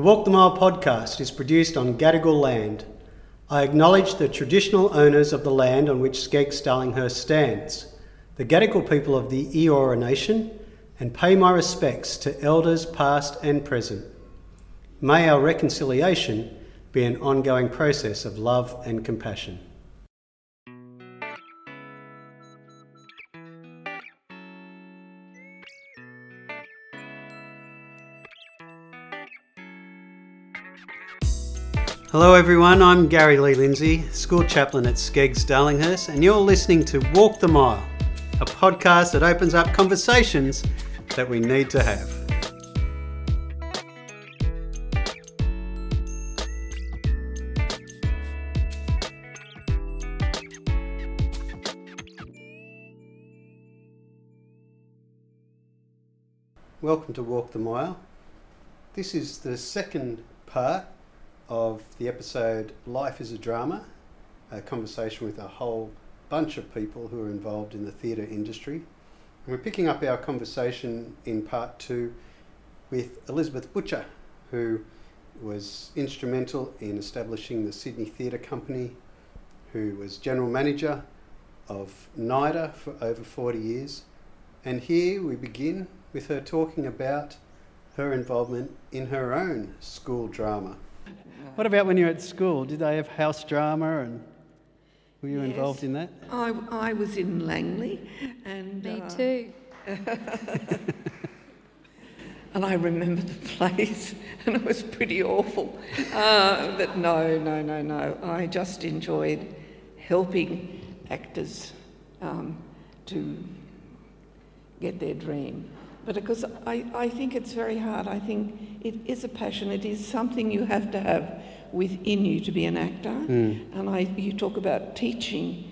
The Walk the Mile podcast is produced on Gadigal land. I acknowledge the traditional owners of the land on which SCEGGS Darlinghurst stands, the Gadigal people of the Eora Nation, and pay my respects to elders past and present. May our reconciliation be an ongoing process of love and compassion. Hello, everyone. I'm Gary Lee Lindsay, school chaplain at SCEGGS Darlinghurst, and you're listening to Walk the Mile, a podcast that opens up conversations that we need to have. Welcome to Walk the Mile. This is the second part of the episode Life is a Drama, a conversation with a whole bunch of people who are involved in the theatre industry. And we're picking up our conversation in part two with Elizabeth Butcher, who was instrumental in establishing the Sydney Theatre Company, who was general manager of NIDA for over 40 years. And here we begin with her talking about her involvement in her own school drama. What about when you were at school? Did they have house drama and were you Yes. involved in that? I, I was in Langley, and Me uh, too. and I remember the place, and it was pretty awful. Uh, but no, no, no, no. I just enjoyed helping actors um, to get their dream. But because I, I think it's very hard. I think it is a passion. It is something you have to have within you to be an actor. And I, you talk about teaching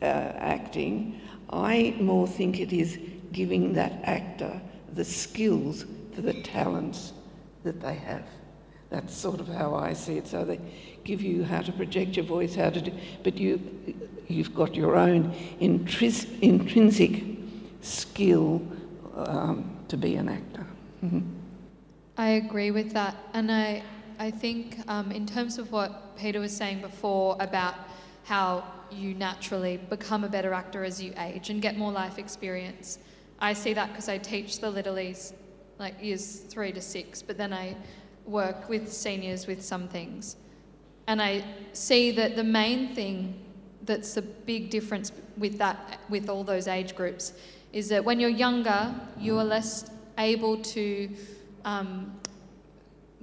uh, acting. I more think it is giving that actor the skills for the talents that they have. That's sort of how I see it. So they give you how to project your voice, how to do, but you, you've got your own intris- intrinsic skill um, to be an actor. Mhm. I agree with that. And I, I think, um, in terms of what Peter was saying before about how you naturally become a better actor as you age and get more life experience, I see that because I teach the littlies, like years three to six, but then I work with seniors with some things. And I see that the main thing that's a big difference with that, with all those age groups, is that when you're younger, you are less able to um,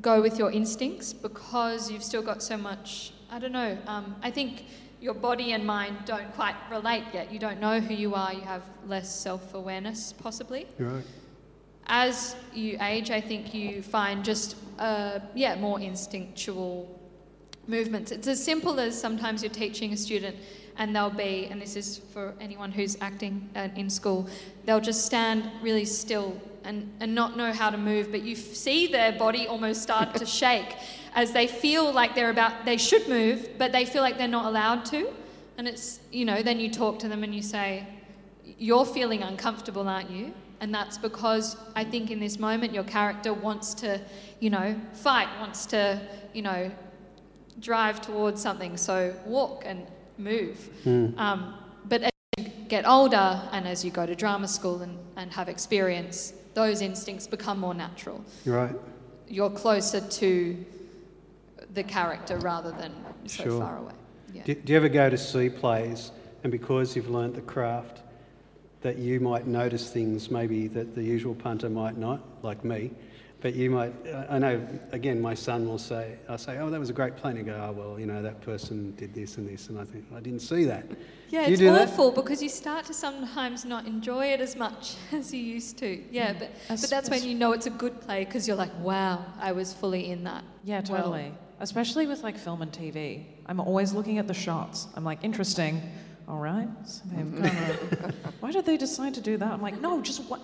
go with your instincts because you've still got so much. I don't know. Um, I think your body and mind don't quite relate yet. You don't know who you are. You have less self awareness, possibly. Right. As you age, I think you find just uh, yeah more instinctual movements. It's as simple as sometimes you're teaching a student and they'll be, and this is for anyone who's acting uh, in school, they'll just stand really still and, and not know how to move, but you f- see their body almost start to shake as they feel like they're about, they should move, but they feel like they're not allowed to. And it's, you know, then you talk to them and you say, You're feeling uncomfortable, aren't you? And that's because I think in this moment your character wants to, you know, fight, wants to, you know, drive towards something. So walk and move. Um, but as you get older and as you go to drama school and, and have experience, those instincts become more natural. Right. You're closer to the character rather than so Sure. far away. Yeah. Do, do you ever go to see plays and because you've learnt the craft, that you might notice things maybe that the usual punter might not, like me, but you might, I know, again, my son will say, I'll say, oh, that was a great play, and go, oh, well, you know, that person did this and this, and I think, I didn't see that. Yeah, Do it's do that? awful because you start to sometimes not enjoy it as much as you used to. Yeah, but, but that's when you know it's a good play because you're like, wow, I was fully in that. Yeah, well." totally. Especially with like film and TV. I'm always looking at the shots. I'm like, interesting. All right. So they've kind of, why did they decide to do that? I'm like, no, just what?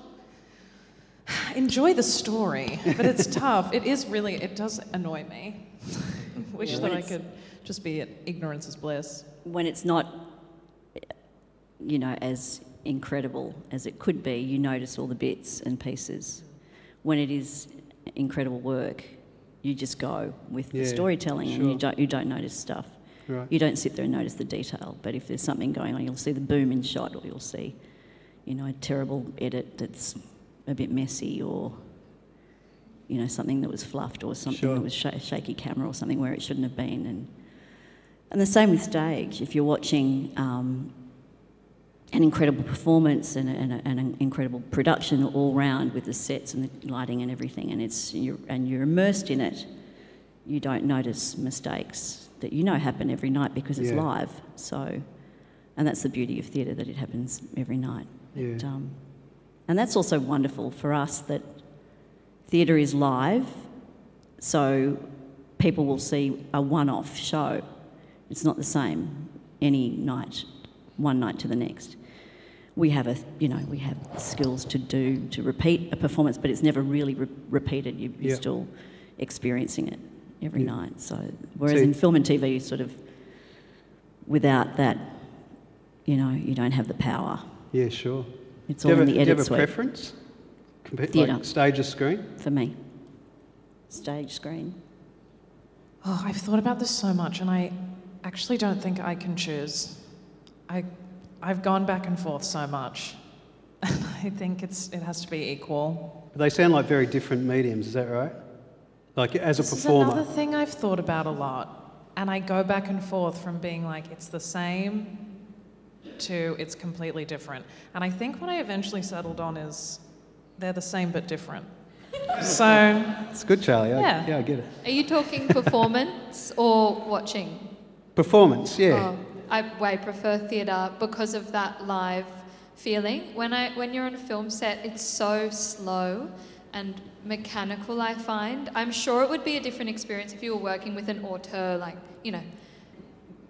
Enjoy the story, but it's tough. It is really. It does annoy me. Wish Yeah, that I it's- could just be at ignorance is bliss. when it's not, you know, as incredible as it could be, you notice all the bits and pieces. When it is incredible work, you just go with Yeah, the storytelling and you sure. don't, you don't notice stuff. Right. You don't sit there and notice the detail, but if there's something going on, you'll see the boom in shot or you'll see, you know, a terrible edit that's a bit messy or, you know, something that was fluffed or something Sure. that was sh- shaky camera or something where it shouldn't have been. And, and the same with stage. If you're watching um, an incredible performance and, a, and, a, and an incredible production all round with the sets and the lighting and everything, and, it's, you're, and you're immersed in it, you don't notice mistakes that you know happen every night because it's Yeah. live. So, and that's the beauty of theatre that it happens every night. Yeah. It, um, and that's also wonderful for us that theatre is live, so people will see a one-off show. It's not the same any night, one night to the next. We have a, you know, we have skills to do to repeat a performance, but it's never really re- repeated. You, you're Yeah. still experiencing it every Yeah. night. So, whereas So- in film and TV, you sort of, without that, you know, you don't have the power. Yeah, sure. It's do you all have, in a, the do you have a suite preference? Compa- Theatre. Like stage or screen? for me. Stage screen. Oh, I've thought about this so much, and I actually don't think I can choose. I, I've gone back and forth so much. I think it's it has to be equal. They sound like very different mediums, is that right? Like as a This performer. is another thing I've thought about a lot, and I go back and forth from being like it's the same to it's completely different. And I think what I eventually settled on is they're the same but different. So It's good, Charlie. I, Yeah. yeah, I get it. Are you talking performance or watching? Performance, yeah. Oh, I way prefer theatre because of that live feeling. When I when you're on a film set, it's so slow and mechanical. I find. I'm sure it would be a different experience if you were working with an auteur, like you know,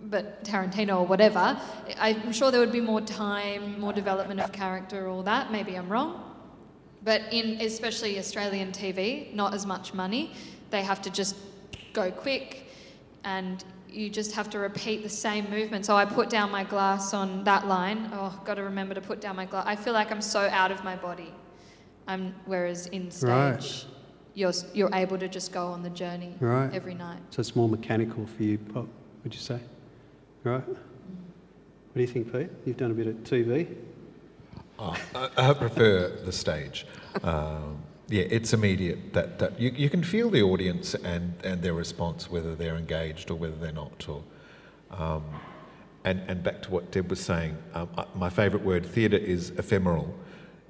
but Tarantino or whatever. I'm sure there would be more time, more development of character, all that. Maybe I'm wrong. But in especially Australian TV, not as much money. They have to just go quick and you just have to repeat the same movement. So I put down my glass on that line. Oh, got to remember to put down my glass. I feel like I'm so out of my body. I'm whereas in stage Right. you're you're able to just go on the journey Right. every night. So it's more mechanical for you, Pop, would you say? Right? What do you think, Pete? You've done a bit of TV. Oh, I, I prefer the stage. Um, yeah, it's immediate. That, that you, you can feel the audience and, and their response, whether they're engaged or whether they're not. Or, um, and, and back to what Deb was saying, um, I- my favourite word, theatre, is ephemeral.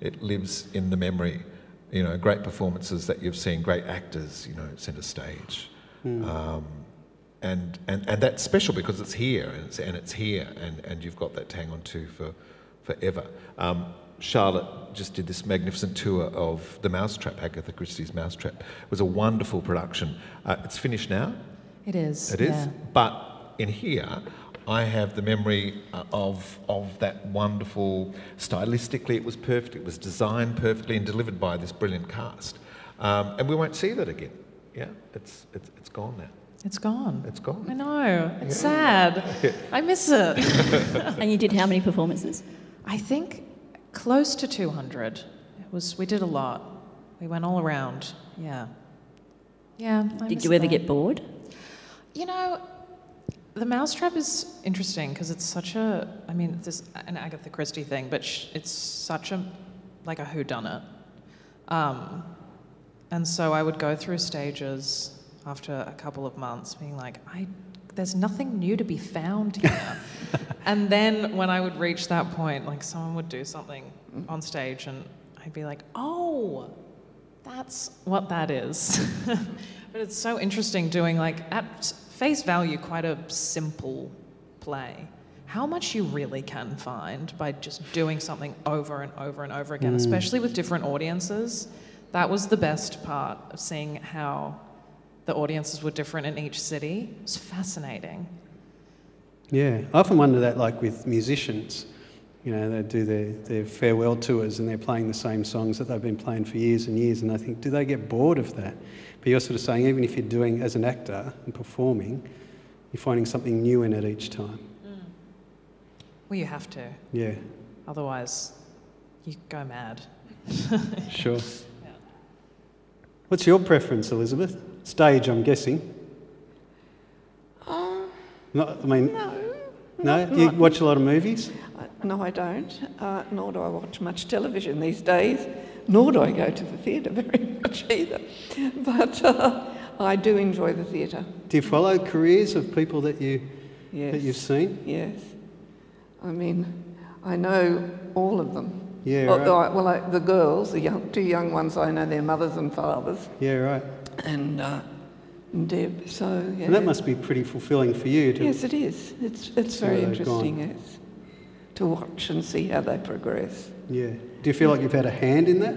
It lives in the memory. You know, great performances that you've seen, great actors, you know, centre stage. Um, and, and, and that's special because it's here and it's, and it's here and, and you've got that to hang on to for, forever. Um, Charlotte just did this magnificent tour of The Mousetrap, Agatha Christie's Mousetrap. It was a wonderful production. Uh, it's finished now, it is. it is. yeah. But in here, I have the memory uh, of, of that wonderful, stylistically, it was perfect, it was designed perfectly and delivered by this brilliant cast. Um, and we won't see that again. Yeah, it's, it's, it's gone now. It's gone. It's gone. I know. It's sad. I miss it. And you did how many performances? I think close to 200. It was. We did a lot. We went all around. Yeah. Yeah. I Did you ever that. get bored? You know, the Mousetrap is interesting because it's such a. I mean, this is an Agatha Christie thing, but sh- it's such a like a whodunit. Um, and so I would go through stages after a couple of months, being like, I. There's nothing new to be found here. and then when I would reach that point, like someone would do something on stage, and I'd be like, oh, that's what that is. but it's so interesting doing, like, at face value, quite a simple play. How much you really can find by just doing something over and over and over again, mm. especially with different audiences. That was the best part of seeing how the audiences were different in each city. It was fascinating. Yeah, I often wonder that, like with musicians, you know, they do their, their farewell tours and they're playing the same songs that they've been playing for years and years, and I think, do they get bored of that? But you're sort of saying, even if you're doing as an actor and performing, you're finding something new in it each time. Mm. Well, you have to. Yeah, Otherwise, you go mad. sure. What's your preference, Elizabeth? Stage, I'm guessing. Uh, Not, I mean, no. no. not- you watch a lot of movies. Uh, No, I don't. Uh, nor do I watch much television these days. Nor do I go to the theatre very much either. But uh, I do enjoy the theatre. Do you follow careers of people that you Yes. that you've seen? Yes. I mean, I know all of them. Yeah, Well, right. I- well I, the girls, the young, two young ones, I know their mothers and fathers, Yeah, right. And, uh, Deb. So yeah. And that must be pretty fulfilling for you to Yes, it is. It's it's very gone. interesting. Yes, to watch and see how they progress. Yeah. Do you feel like you've had a hand in that?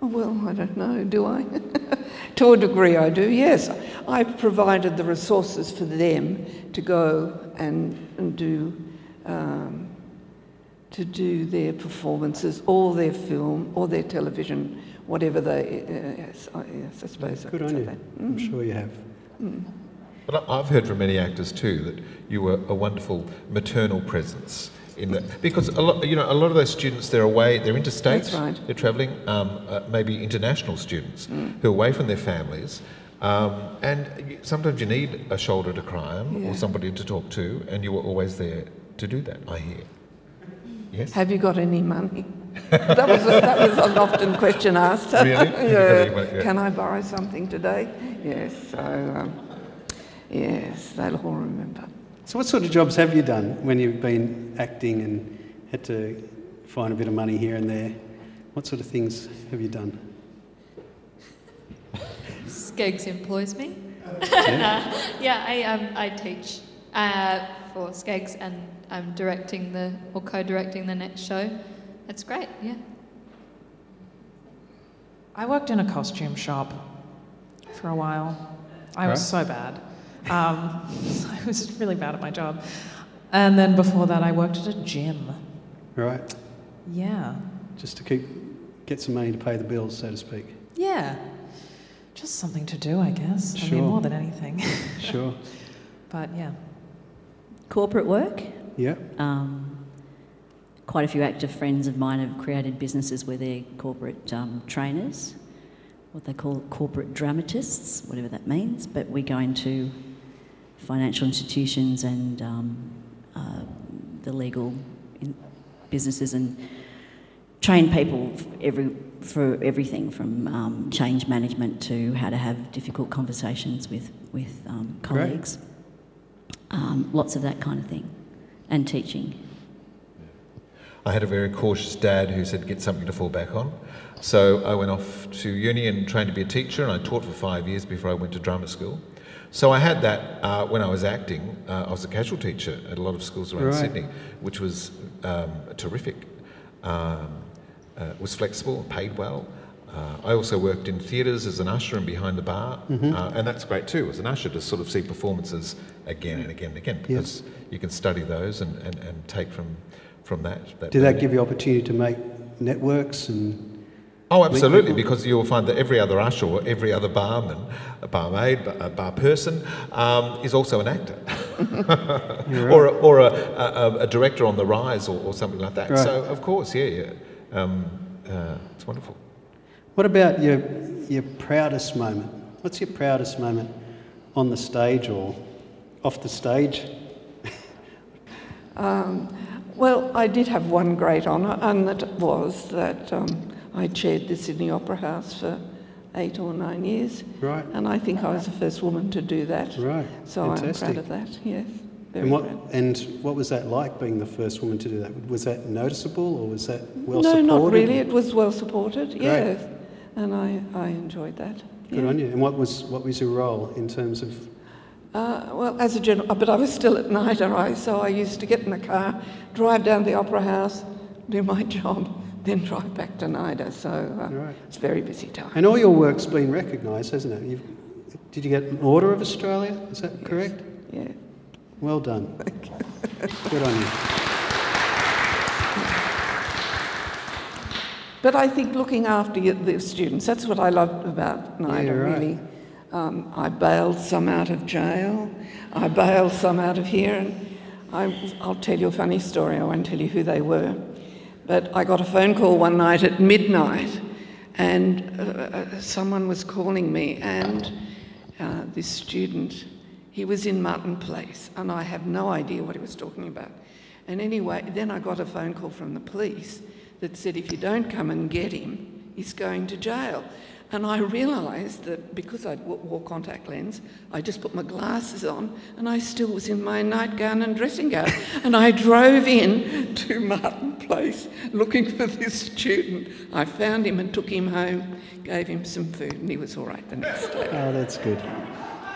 Oh, well, I don't know, do I? to a degree, I do, yes. I've provided the resources for them to go and, and do, um, to do their performances or their film or their television, whatever they, uh, yes, I, yes, I suppose I Good could on say you. that. I'm sure you have. But I- I've heard from many actors too that you were a wonderful maternal presence in that because a lot, you know, a lot of those students they're away, they're interstate, That's right. they're travelling, um, uh, maybe international students who are away from their families. Um, and sometimes you need a shoulder to cry on Yeah. or somebody to talk to, and you were always there to do that, I hear. Yes? Have you got any money? That, was a, that was an often question asked. Really? Have you got any money? Yeah. Can I borrow something today? Yes, so, um, yes, they'll all remember. So, what sort of jobs have you done when you've been acting and had to find a bit of money here and there? What sort of things have you done? SCEGGS employs me. Yeah. Yeah, I, um, I teach uh, for SCEGGS and I'm directing the, or co-directing the next show. It's great, yeah. I worked in a costume shop for a while. I was so bad. Um, I was really bad at my job. And then before that, I worked at a gym. Right. Yeah. Just to keep get some money to pay the bills, so to speak. Yeah. Just something to do, I guess. Sure. I mean, more than anything. Sure. but yeah. Corporate work. Yeah. Um, quite a few active friends of mine have created businesses where they're corporate um, trainers, what they call corporate dramatists, whatever that means. But we go into financial institutions and um, uh, the legal in businesses and train people every, for everything from um, change management to how to have difficult conversations with, with um, colleagues. Um, lots of that kind of thing. And teaching. I had a very cautious dad who said, get something to fall back on. So I went off to uni and trained to be a teacher, and I taught for five years before I went to drama school. So I had that uh, when I was acting. Uh, I was a casual teacher at a lot of schools around Right. Sydney, which was um, terrific. Um, uh, was flexible, paid well. Uh, I also worked in theatres as an usher and behind the bar, uh, and that's great too, as an usher to sort of see performances again and again and again, because you can study those and, and, and take from, from that. that Did that give you opportunity to make networks and Oh, absolutely, because you'll find that every other usher or every other barman, a barmaid, a bar person, um, is also an actor. or a, or a, a, a director on the rise or, or something like that. Right. So, of course, yeah, yeah. Um, uh, it's wonderful. What about your your proudest moment? What's your proudest moment on the stage or off the stage? Um, well, I did have one great honour, and that was that um, I chaired the Sydney Opera House for eight or nine years, Right. and I think I was the first woman to do that. Right. So Fantastic. I'm proud of that. Yes, And what and what was that like being the first woman to do that? Was that noticeable or was that well no, supported? not really. It was well supported. Yes, and I, I enjoyed that. Good yeah. on you. And what was what was your role in terms of Uh, well, as a general, but I was still at night, all right, so I used to get in the car, drive down to the Opera House, do my job, then drive back to NIDA. So uh, Right. it's a very busy time. And all your work's been recognised, hasn't it? You've, did you get an Order of Australia? Is that correct? Yeah. Well done. Good on you. But I think looking after the students, that's what I loved about NIDA, Yeah, right. really. Um, I bailed some out of jail, I bailed some out of here, and I, I'll tell you a funny story, I won't tell you who they were. But I got a phone call one night at midnight, and uh, uh, someone was calling me, and uh, this student, he was in Martin Place, and I have no idea what he was talking about. And anyway, then I got a phone call from the police that said if you don't come and get him, he's going to jail. And I realised that because I wore contact lens, I just put my glasses on and I still was in my nightgown and dressing gown. and I drove in to Martin Place looking for this student. I found him and took him home, gave him some food, and he was all right the next day. Oh, that's good.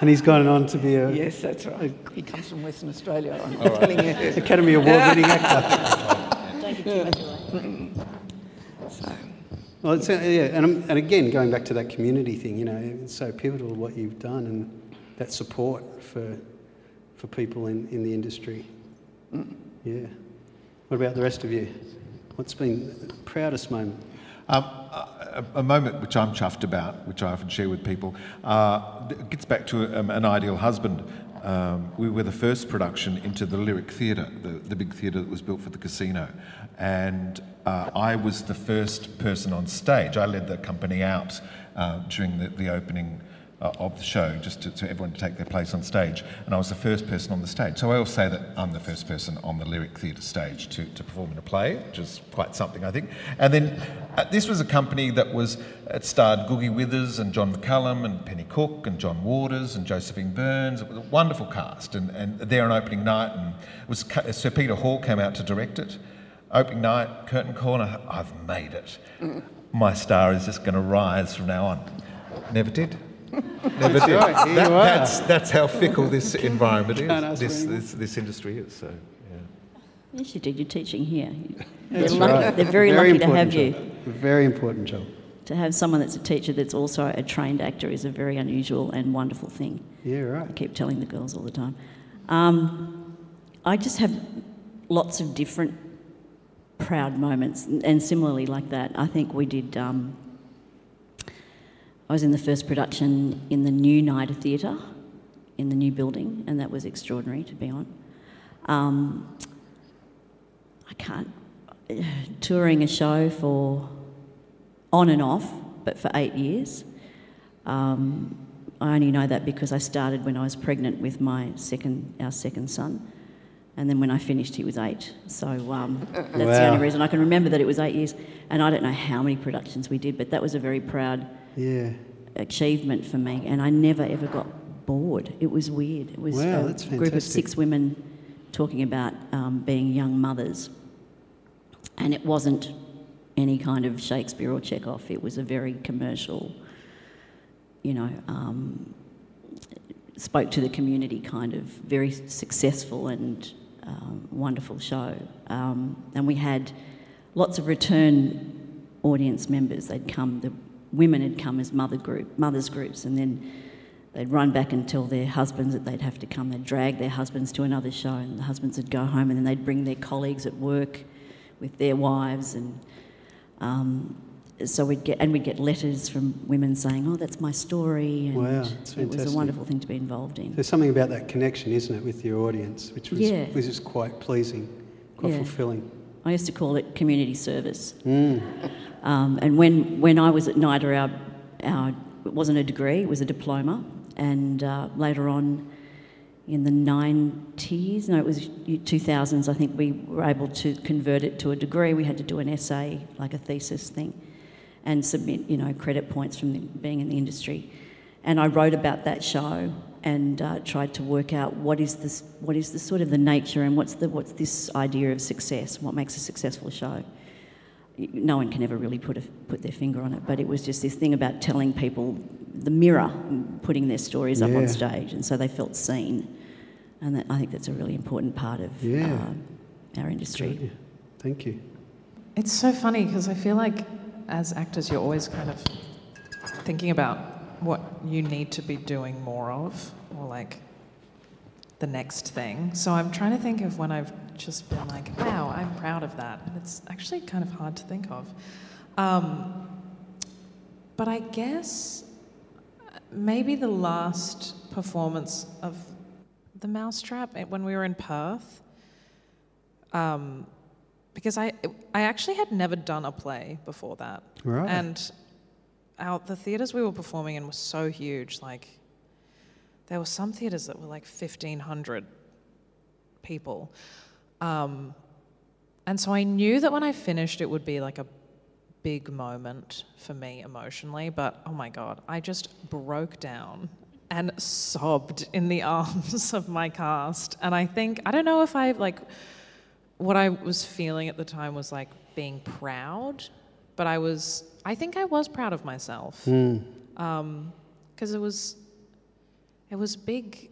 And he's gone on to be a Yes, that's right. He comes from Western Australia, I'm telling you. Academy Award winning actor. Don't give too much away. Well, it's, uh, yeah, and, I'm- and again, going back to that community thing, you know, it's so pivotal what you've done and that support for, for people in, in the industry. Yeah. What about the rest of you? What's been the proudest moment? Um, a, a moment which I'm chuffed about, which I often share with people, uh, it gets back to um, an ideal husband. Um, we were the first production into the Lyric Theatre, the, the big theatre that was built for the casino. And uh, I was the first person on stage. I led the company out uh, during the, the opening uh, of the show, just to, to everyone to take their place on stage. And I was the first person on the stage. So I always say that I'm the first person on the Lyric Theatre stage to, to perform in a play, which is quite something, I think. And then uh, this was a company that was, it starred Googie Withers and John McCallum and Penny Cook and John Waters and Josephine Byrnes. It was a wonderful cast. And, and there on opening night, and it was Ca- Sir Peter Hall came out to direct it. Opening night, curtain call, and I- I've made it. My star is just going to rise from now on. Never did. Never did. right, That- that's, that's how fickle this environment is, this, this, this industry is. So, yeah. Yes, you did. You're teaching here. They're, lucky, right. they're very, lucky to important have you. job. Very important job. To have someone that's a teacher that's also a trained actor is a very unusual and wonderful thing. Yeah, right. I keep telling the girls all the time. Um, I just have lots of different proud moments, and and similarly like that. I think we did. Um, I was in the first production in the new NIDA Theatre, in the new building, and that was extraordinary to be on. Um, I can't touring a show for on and off, but for eight years. Um, I only know that because I started when I was pregnant with my second, our second son, and then when I finished, he was eight. So um, that's the only reason I can remember that it was eight years. And I don't know how many productions we did, but that was a very proud Yeah. achievement for me. And I never ever got bored. It was weird. It was Wow, a group of six women talking about um, being young mothers, and it wasn't any kind of Shakespeare or Chekhov. It was a very commercial, you know, um, spoke to the community kind of very successful and um, wonderful show. Um, and we had lots of return audience members. They'd come, the women had come as mother group, mothers groups, and then they'd run back and tell their husbands that they'd have to come. They'd drag their husbands to another show, and the husbands would go home, and then they'd bring their colleagues at work with their wives, and um, so we'd get and we'd get letters from women saying, "Oh, that's my story," and Wow, it was a wonderful thing to be involved in. There's something about that connection, isn't it, with your audience, which was, Yeah. was just quite pleasing, quite Yeah. fulfilling. I used to call it community service. Mm. Um, and when, when I was at NIDA, our, our, it wasn't a degree, it was a diploma. And uh, later on in the 90s, no, it was 2000s, I think we were able to convert it to a degree. We had to do an essay, like a thesis thing, and submit, you know, credit points from the, being in the industry. And I wrote about that show and uh, tried to work out what is this, what is the sort of the nature and what's the what's this idea of success, what makes a successful show no one can ever really put, a, put their finger on it, but it was just this thing about telling people the mirror, and putting their stories up on stage, and so they felt seen. And that, I think that's a really important part of Yeah. uh, our industry. Yeah. Thank you. It's so funny because I feel like as actors, you're always kind of thinking about what you need to be doing more of, or like the next thing. So I'm trying to think of when I've just been like, wow, I'm proud of that. And it's actually kind of hard to think of. Um, but I guess maybe the last performance of The Mousetrap eh, when we were in Perth. Um, because I, I actually had never done a play before that. Right. And our the theaters we were performing in were so huge. Like, there were some theaters that were like fifteen hundred people, um, and so I knew that when I finished, it would be like a big moment for me emotionally. But oh my god, I just broke down and sobbed in the arms of my cast. And I think I don't know if I like what I was feeling at the time was like being proud, but I was I think I was proud of myself because it was it was big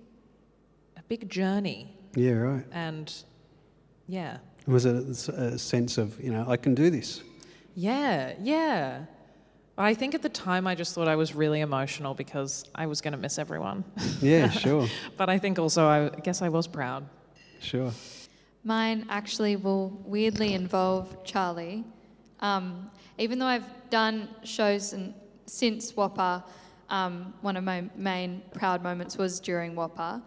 a big journey Yeah, right. and yeah Was it a, a sense of, you know, I can do this? yeah yeah but I think at the time I just thought I was really emotional because I was going to miss everyone. Yeah, sure, but I think also I guess I was proud. sure. Mine actually will weirdly involve Charlie. Um, even though I've done shows and since WAAPA, um, one of my main proud moments was during WAAPA.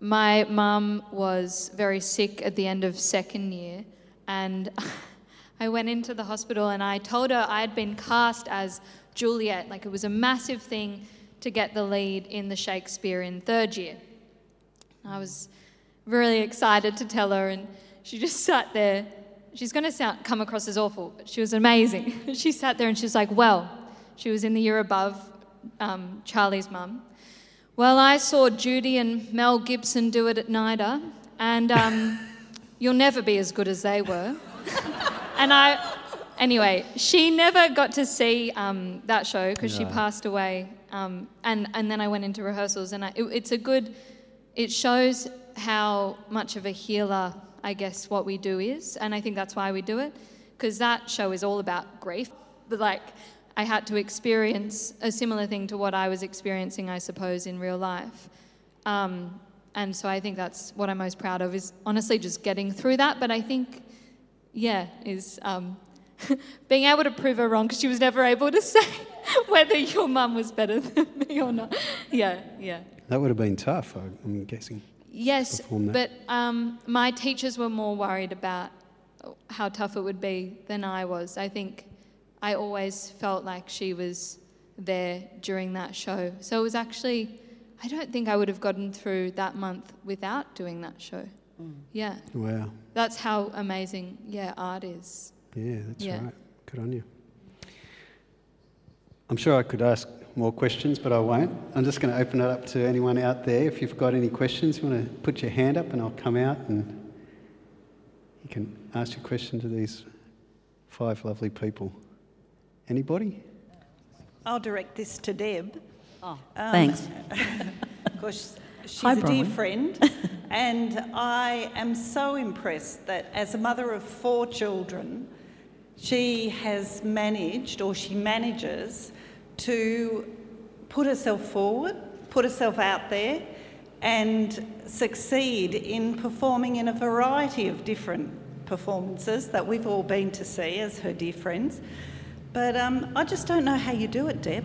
My mum was very sick at the end of second year, and I went into the hospital and I told her I had been cast as Juliet. Like it was a massive thing to get the lead in the Shakespeare in third year. I was really excited to tell her, and she just sat there. She's going to sound, come across as awful, but she was amazing. she sat there and she was like, Well, she was in the year above um, Charlie's mum. Well, I saw Judy and Mel Gibson do it at NIDA, and um, you'll never be as good as they were. and I, anyway, she never got to see um, that show because she passed away. Um, and, and then I went into rehearsals, and I, it, it's a good, it shows how much of a healer, I guess, what we do is. And I think that's why we do it, because that show is all about grief. But like, I had to experience a similar thing to what I was experiencing, I suppose, in real life. Um, and so I think that's what I'm most proud of is honestly just getting through that. But I think, yeah, is um, being able to prove her wrong because she was never able to say whether your mum was better than me or not. Yeah, yeah. That would have been tough, I'm guessing. Yes, perform that. but um, my teachers were more worried about how tough it would be than I was. I think I always felt like she was there during that show. So it was actually, I don't think I would have gotten through that month without doing that show. Yeah, Wow. that's how amazing, yeah, art is. Yeah, that's Yeah. right. Good on you. I'm sure I could ask more questions, but I won't. I'm just going to open it up to anyone out there. If you've got any questions, you want to put your hand up and I'll come out and you can ask your question to these five lovely people. Anybody? I'll direct this to Deb. Oh, Um, thanks. Because she's Hi, a dear friend, and I am so impressed that as a mother of four children, she has managed, or she manages, to put herself forward, put herself out there, and succeed in performing in a variety of different performances that we've all been to see as her dear friends. But um, I just don't know how you do it, Deb.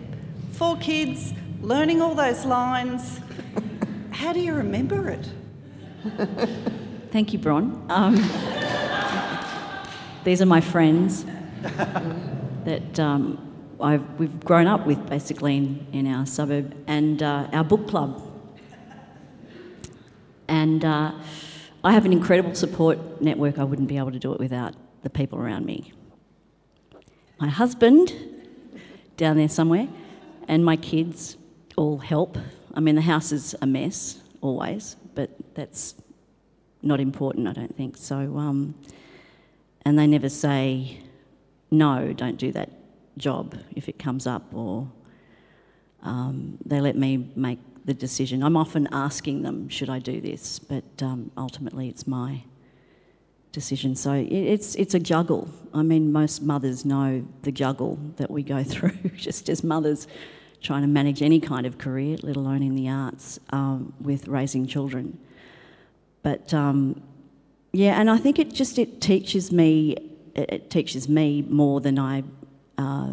Four kids, learning all those lines. How do you remember it? Thank you, Bron. Um, these are my friends that um, I've, we've grown up with basically in, in our suburb and uh, our book club. And uh, I have an incredible support network. I wouldn't be able to do it without the people around me. My husband, down there somewhere, and my kids all help. I mean, the house is a mess always, but that's not important, I don't think. So, um, and they never say, no, don't do that job if it comes up, or um, they let me make the decision. I'm often asking them, should I do this? But um, ultimately, it's my decision. So it's, it's a juggle. I mean, most mothers know the juggle that we go through just as mothers trying to manage any kind of career, let alone in the arts, um, with raising children. But um, yeah, and I think it just it teaches me it, it teaches me more than I uh,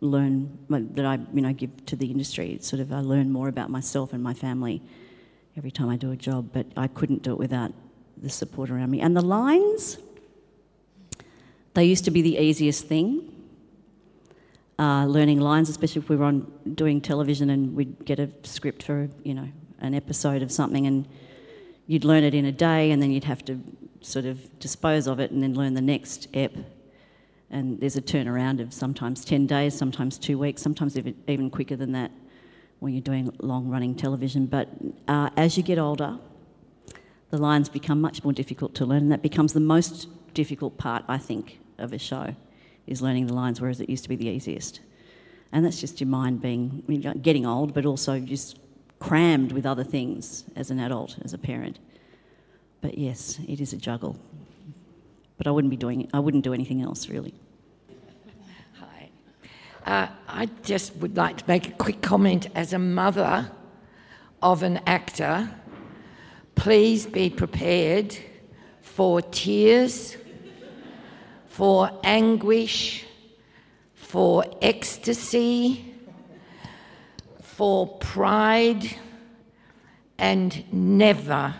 learn that I you know give to the industry. It's sort of I learn more about myself and my family every time I do a job. But I couldn't do it without the support around me and the lines. They used to be the easiest thing. uh, learning lines, especially if we were on doing television and we'd get a script for, you know, an episode of something and you'd learn it in a day and then you'd have to sort of dispose of it and then learn the next ep. And there's a turnaround of sometimes 10 days, sometimes two weeks, sometimes even, quicker than that when you're doing long running television. But uh, as you get older, the lines become much more difficult to learn, and that becomes the most difficult part, I think, of a show, is learning the lines, whereas it used to be the easiest. And that's just your mind being you know, getting old, but also just crammed with other things as an adult, as a parent. But yes, it is a juggle. But I wouldn't be doing I wouldn't do anything else really. Hi. Uh, I just would like to make a quick comment as a mother of an actor. Please be prepared for tears, for anguish, for ecstasy, for pride, and never,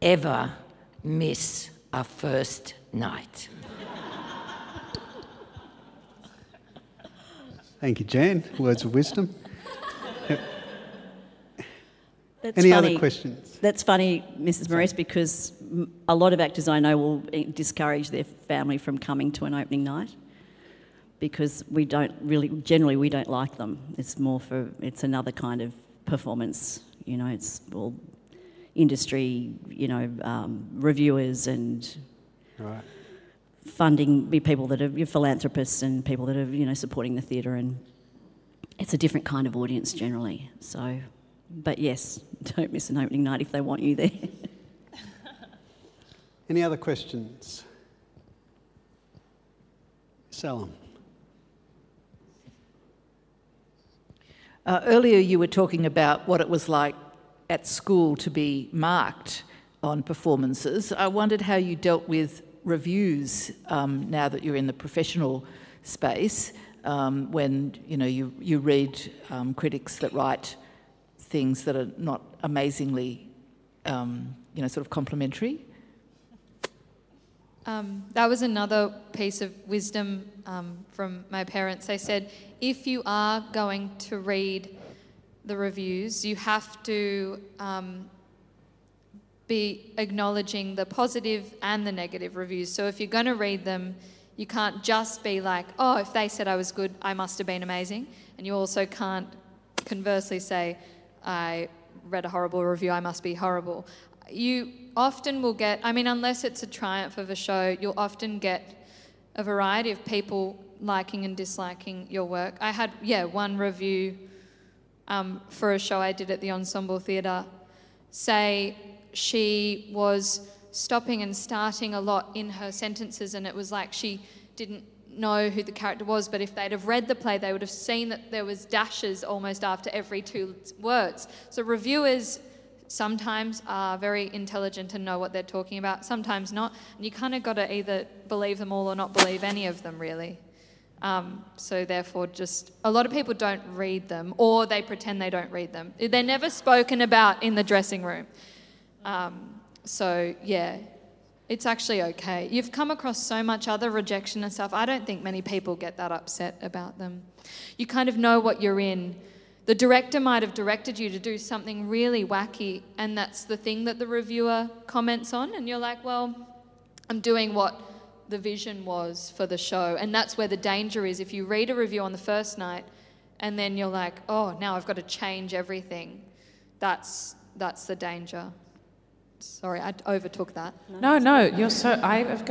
ever miss a first night. Thank you, Jan. Words of wisdom. That's Any funny. other questions? That's funny, Mrs. Maurice, because a lot of actors I know will eh, discourage their family from coming to an opening night because we don't really, generally, we don't like them. It's more for, it's another kind of performance. You know, it's all industry, you know, um, reviewers and Right. funding be people that are philanthropists and people that are you know supporting the theatre and it's a different kind of audience generally so but yes don't miss an opening night if they want you there Any other questions? Salam. Uh, earlier, you were talking about what it was like at school to be marked on performances. I wondered how you dealt with reviews um, now that you're in the professional space. Um, when you know you you read um, critics that write things that are not amazingly, um, you know, sort of complimentary. Um, that was another piece of wisdom um, from my parents. They said, if you are going to read the reviews, you have to um, be acknowledging the positive and the negative reviews. So if you're going to read them, you can't just be like, oh, if they said I was good, I must have been amazing. And you also can't conversely say, I read a horrible review, I must be horrible. You often will get, I mean, unless it's a triumph of a show, you'll often get a variety of people liking and disliking your work. I had, yeah, one review um, for a show I did at the Ensemble Theatre say she was stopping and starting a lot in her sentences, and it was like she didn't know who the character was, but if they'd have read the play, they would have seen that there was dashes almost after every two words. So reviewers sometimes are very intelligent and know what they're talking about, sometimes not, and you kind of got to either believe them all or not believe any of them, really. Um, so therefore, just a lot of people don't read them, or they pretend they don't read them. They're never spoken about in the dressing room. Um, so yeah, it's actually okay. You've come across so much other rejection and stuff. I don't think many people get that upset about them. You kind of know what you're in. The director might have directed you to do something really wacky, and that's the thing that the reviewer comments on, and you're like, well, I'm doing what the vision was for the show. And that's where the danger is. If you read a review on the first night and then you're like, oh, now I've got to change everything, that's, that's the danger. Sorry, I overtook that. No, no, you're so. I've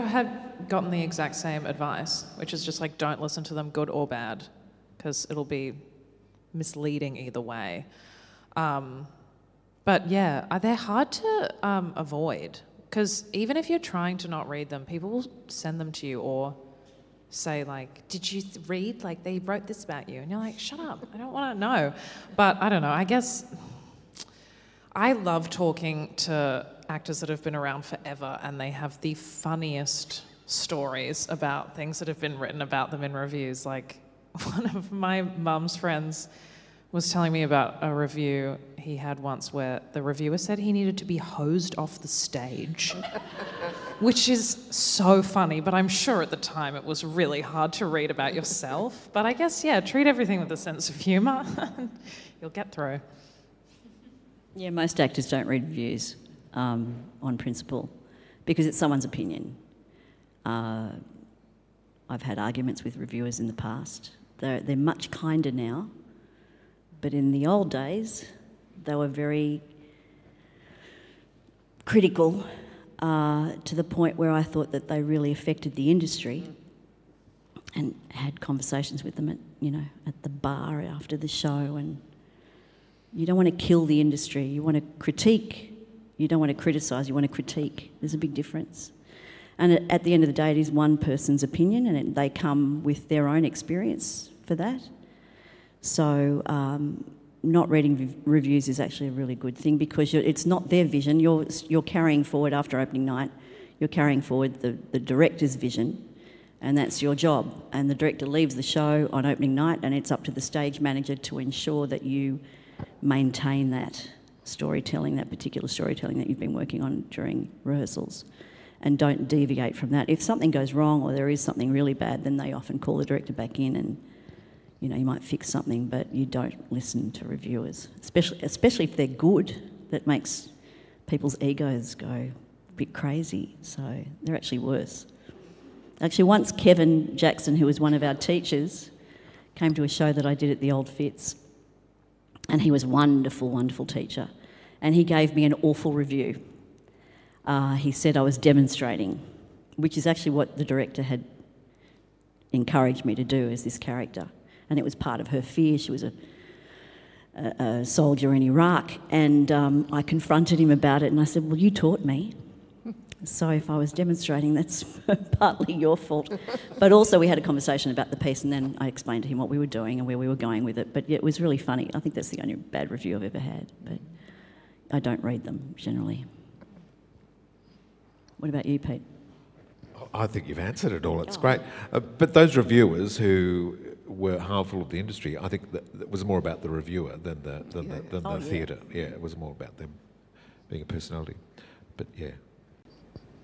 gotten the exact same advice, which is just like don't listen to them, good or bad, because it'll be misleading either way. Um, but yeah, uh, they're hard to um, avoid because even if you're trying to not read them, people will send them to you or say like, "Did you th- read? Like they wrote this about you," and you're like, "Shut up! I don't want to know." But I don't know. I guess I love talking to actors that have been around forever and they have the funniest stories about things that have been written about them in reviews. Like one of my mum's friends was telling me about a review he had once where the reviewer said he needed to be hosed off the stage. which is so funny, but I'm sure at the time it was really hard to read about yourself. But I guess, yeah, treat everything with a sense of humour, and you'll get through. Yeah, most actors don't read reviews um, on principle because it's someone's opinion. Uh, I've had arguments with reviewers in the past. They're, they're much kinder now, but in the old days, they were very critical uh, to the point where I thought that they really affected the industry and had conversations with them at, you know, at the bar after the show and you don't want to kill the industry, you want to critique. You don't want to criticise, you want to critique. There's a big difference. And at the end of the day, it is one person's opinion, and they come with their own experience for that. So, um, not reading reviews is actually a really good thing because it's not their vision. You're, you're carrying forward after opening night, you're carrying forward the, the director's vision, and that's your job. And the director leaves the show on opening night, and it's up to the stage manager to ensure that you maintain that storytelling, that particular storytelling that you've been working on during rehearsals, and don't deviate from that. If something goes wrong or there is something really bad, then they often call the director back in and you know, you might fix something, but you don't listen to reviewers, especially, especially if they're good. That makes people's egos go a bit crazy, so they're actually worse. Actually, once Kevin Jackson, who was one of our teachers, came to a show that I did at the Old Fitz, and he was a wonderful, wonderful teacher. And he gave me an awful review. Uh, he said I was demonstrating, which is actually what the director had encouraged me to do as this character. And it was part of her fear. She was a, a, a soldier in Iraq. And um, I confronted him about it and I said, Well, you taught me. So if I was demonstrating, that's partly your fault. But also, we had a conversation about the piece, and then I explained to him what we were doing and where we were going with it. But yeah, it was really funny. I think that's the only bad review I've ever had. But I don't read them generally. What about you, Pete? I think you've answered it all. It's oh. great. Uh, but those reviewers who were harmful of the industry, I think that, that was more about the reviewer than the, than yeah. the, than oh, the theatre. Yeah. yeah, it was more about them being a personality. But yeah.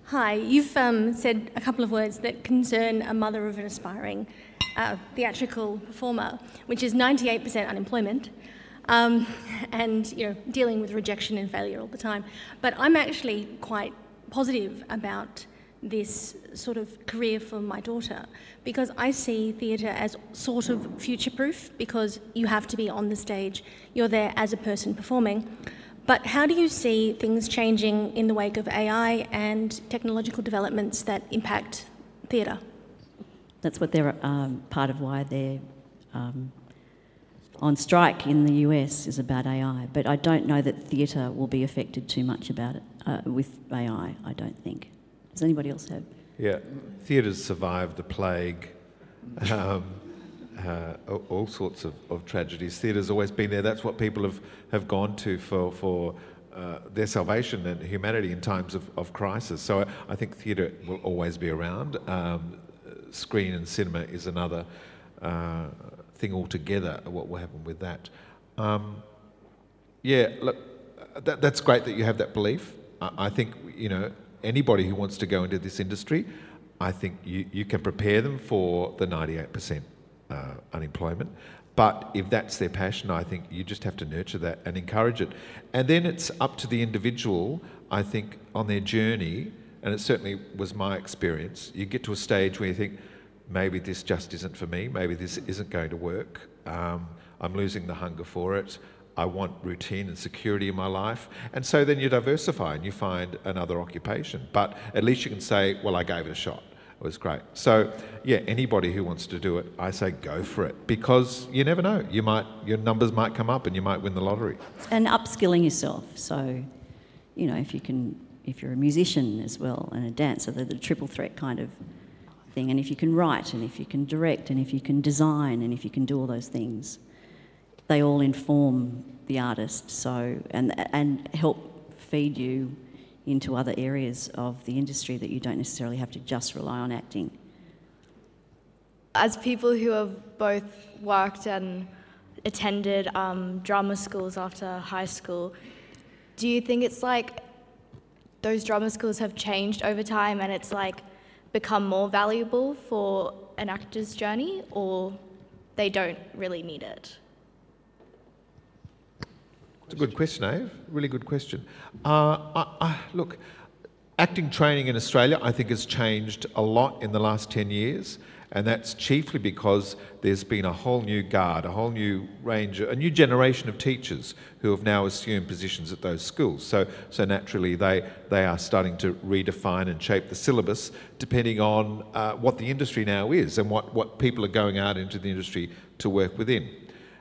Hi, you've um, said a couple of words that concern a mother of an aspiring uh, theatrical performer, which is 98% unemployment um, and you know, dealing with rejection and failure all the time. But I'm actually quite positive about this sort of career for my daughter because I see theatre as sort of future proof because you have to be on the stage, you're there as a person performing. But how do you see things changing in the wake of AI and technological developments that impact theatre? That's what they're um, part of why they're um, on strike in the US is about AI. But I don't know that theatre will be affected too much about it uh, with AI. I don't think. Does anybody else have? Yeah, theatre's survived the plague. Um, uh, all sorts of, of tragedies. Theatre's always been there. That's what people have, have gone to for, for uh, their salvation and humanity in times of, of crisis. So I, I think theatre will always be around. Um, screen and cinema is another uh, thing altogether, what will happen with that. Um, yeah, look, that, that's great that you have that belief. I, I think, you know, anybody who wants to go into this industry, I think you, you can prepare them for the 98% uh, unemployment. But if that's their passion, I think you just have to nurture that and encourage it. And then it's up to the individual, I think, on their journey, and it certainly was my experience. You get to a stage where you think, maybe this just isn't for me, maybe this isn't going to work. Um, I'm losing the hunger for it. I want routine and security in my life. And so then you diversify and you find another occupation. But at least you can say, well, I gave it a shot. It was great. So, yeah, anybody who wants to do it, I say go for it because you never know. You might, your numbers might come up and you might win the lottery. And upskilling yourself. So, you know, if you can, if you're a musician as well and a dancer, the, the triple threat kind of thing. And if you can write and if you can direct and if you can design and if you can do all those things, they all inform the artist. So, and, and help feed you into other areas of the industry that you don't necessarily have to just rely on acting. As people who have both worked and attended um, drama schools after high school, do you think it's like those drama schools have changed over time and it's like become more valuable for an actor's journey or they don't really need it? It's a good question, Ave. Really good question. Uh, I, I, look, acting training in Australia, I think, has changed a lot in the last 10 years, and that's chiefly because there's been a whole new guard, a whole new range, a new generation of teachers who have now assumed positions at those schools. So, so naturally, they, they are starting to redefine and shape the syllabus depending on uh, what the industry now is and what, what people are going out into the industry to work within.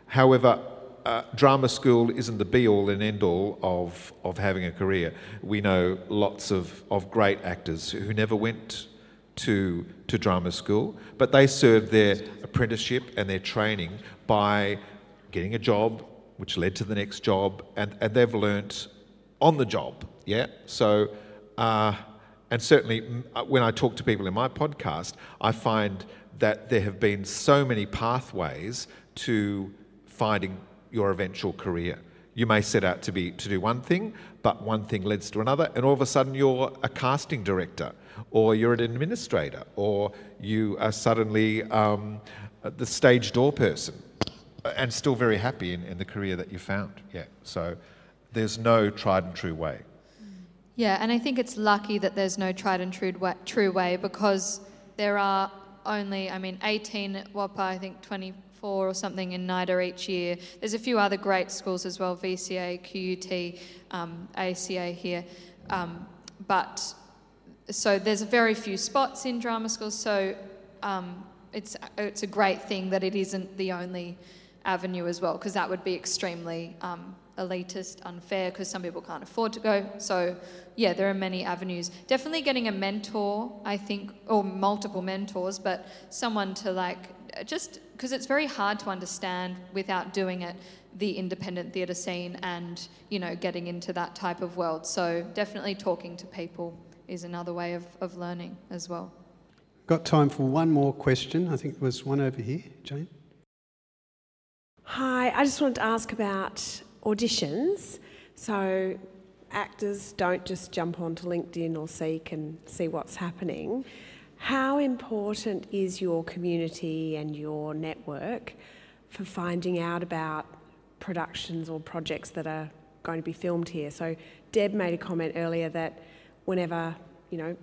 However, uh, drama school isn't the be all and end all of, of having a career. We know lots of, of great actors who never went to, to drama school, but they served their apprenticeship and their training by getting a job, which led to the next job, and, and they've learnt on the job. Yeah? So, uh, and certainly uh, when I talk to people in my podcast, I find that there have been so many pathways to finding your eventual career. You may set out to be to do one thing, but one thing leads to another, and all of a sudden you're a casting director, or you're an administrator, or you are suddenly um, the stage door person, and still very happy in, in the career that you found. Yeah, so there's no tried and true way. Yeah, and I think it's lucky that there's no tried and true way, true way because there are only, I mean, 18 WAAPA, I think 24 or something in NIDA each year. There's a few other great schools as well, VCA, QUT, um, ACA here. Um, but so there's very few spots in drama schools, so um, it's, it's a great thing that it isn't the only avenue as well, because that would be extremely um, elitist, unfair, because some people can't afford to go. So, yeah, there are many avenues. Definitely getting a mentor, I think, or multiple mentors, but someone to like just because it's very hard to understand without doing it the independent theatre scene and you know getting into that type of world so definitely talking to people is another way of, of learning as well. Got time for one more question. I think there was one over here jane. Hi i just wanted to ask about auditions. So actors don't just jump onto linkedin or seek and see what's happening. How important is your community and your network for finding out about productions or projects that are going to be filmed here? So, Deb made a comment earlier that whenever, you know,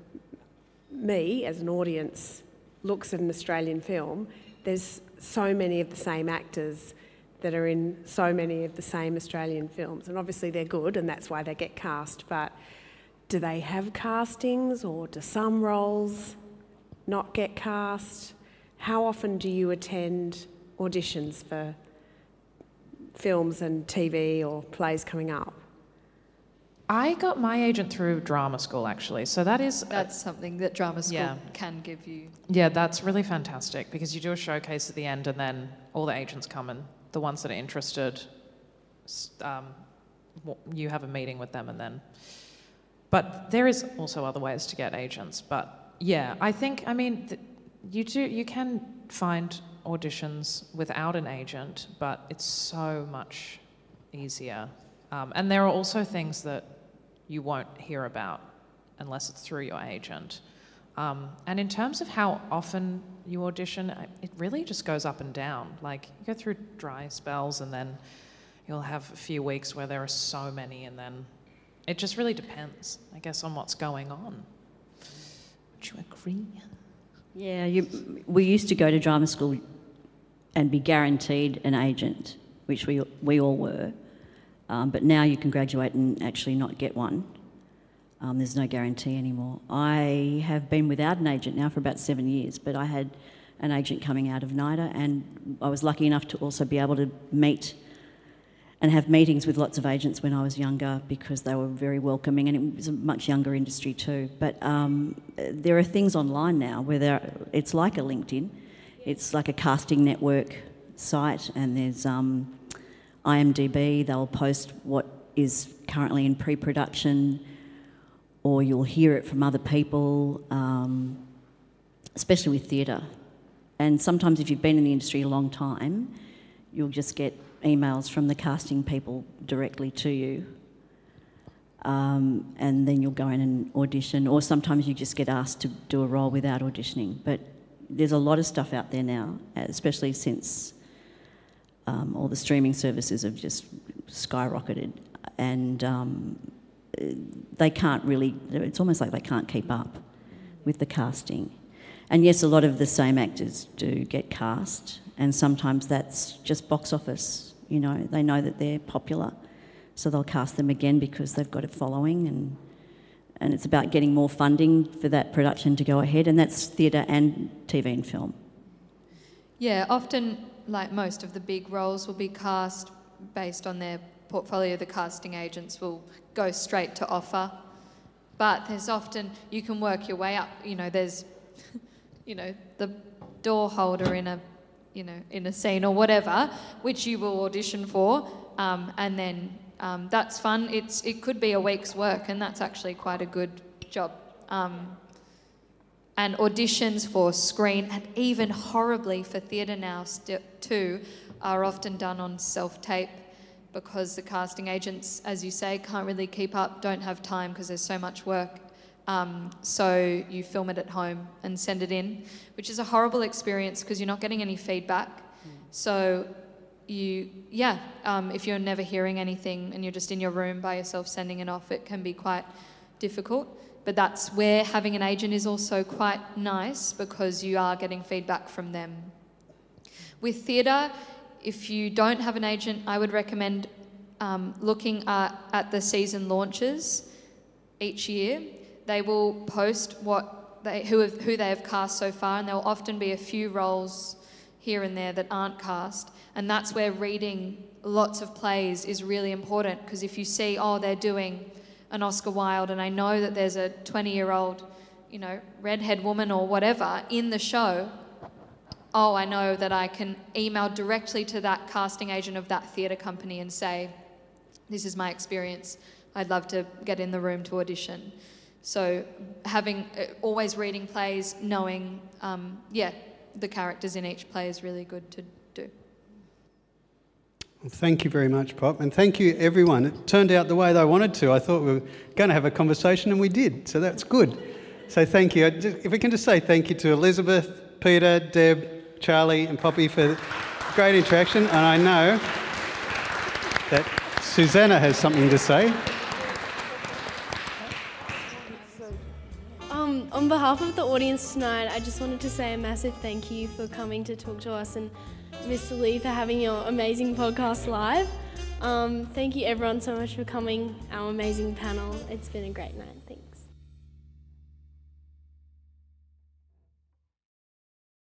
me as an audience looks at an Australian film, there's so many of the same actors that are in so many of the same Australian films. And obviously they're good and that's why they get cast, but do they have castings or do some roles not get cast? How often do you attend auditions for films and TV or plays coming up? I got my agent through drama school actually. So that is That's something that drama school yeah. can give you. Yeah, that's really fantastic because you do a showcase at the end and then all the agents come and the ones that are interested um, you have a meeting with them and then but there is also other ways to get agents but yeah, I think, I mean, th- you do, you can find auditions without an agent, but it's so much easier. Um, and there are also things that you won't hear about unless it's through your agent. Um, and in terms of how often you audition, it really just goes up and down. Like you go through dry spells, and then you'll have a few weeks where there are so many, and then it just really depends, I guess, on what's going on. Would you agree? Yeah, you, we used to go to drama school and be guaranteed an agent, which we, we all were. Um, but now you can graduate and actually not get one. Um, there's no guarantee anymore. I have been without an agent now for about seven years, but I had an agent coming out of NIDA, and I was lucky enough to also be able to meet and have meetings with lots of agents when I was younger because they were very welcoming and it was a much younger industry too. But um, there are things online now where there, it's like a LinkedIn, it's like a casting network site, and there's um, IMDb, they'll post what is currently in pre production, or you'll hear it from other people, um, especially with theatre. And sometimes, if you've been in the industry a long time, you'll just get emails from the casting people directly to you. Um, and then you'll go in and audition, or sometimes you just get asked to do a role without auditioning. But there's a lot of stuff out there now, especially since um, all the streaming services have just skyrocketed, and um, they can't really. It's almost like they can't keep up with the casting. And yes, a lot of the same actors do get cast, and sometimes that's just box office. You know, they know that they're popular, so they'll cast them again because they've got a following, and and it's about getting more funding for that production to go ahead, and that's theatre and TV and film. Yeah, often, like most of the big roles, will be cast based on their portfolio. The casting agents will go straight to offer, but there's often you can work your way up. You know, there's you know, the door holder in a, you know, in a scene or whatever, which you will audition for, um, and then um, that's fun. It's it could be a week's work, and that's actually quite a good job. Um, and auditions for screen and even horribly for theatre now st- too are often done on self-tape because the casting agents, as you say, can't really keep up, don't have time because there's so much work. Um, so you film it at home and send it in, which is a horrible experience because you're not getting any feedback. So you, yeah, um, if you're never hearing anything and you're just in your room by yourself sending it off, it can be quite difficult. But that's where having an agent is also quite nice because you are getting feedback from them. With theatre, if you don't have an agent, I would recommend um, looking at, at the season launches each year they will post what they, who, have, who they have cast so far, and there will often be a few roles here and there that aren't cast. And that's where reading lots of plays is really important because if you see, oh, they're doing an Oscar Wilde, and I know that there's a 20 year old, you know, redhead woman or whatever in the show, oh, I know that I can email directly to that casting agent of that theatre company and say, this is my experience. I'd love to get in the room to audition. So having uh, always reading plays, knowing, um, yeah, the characters in each play is really good to thank you very much, Pop, and thank you everyone. It turned out the way they wanted to. I thought we were going to have a conversation, and we did, so that's good. So thank you. If we can just say thank you to Elizabeth, Peter, Deb, Charlie, and Poppy for great interaction, and I know that Susanna has something to say. Um, on behalf of the audience tonight, I just wanted to say a massive thank you for coming to talk to us and Mr. Lee for having your amazing podcast live. Um, thank you everyone so much for coming, our amazing panel. It's been a great night.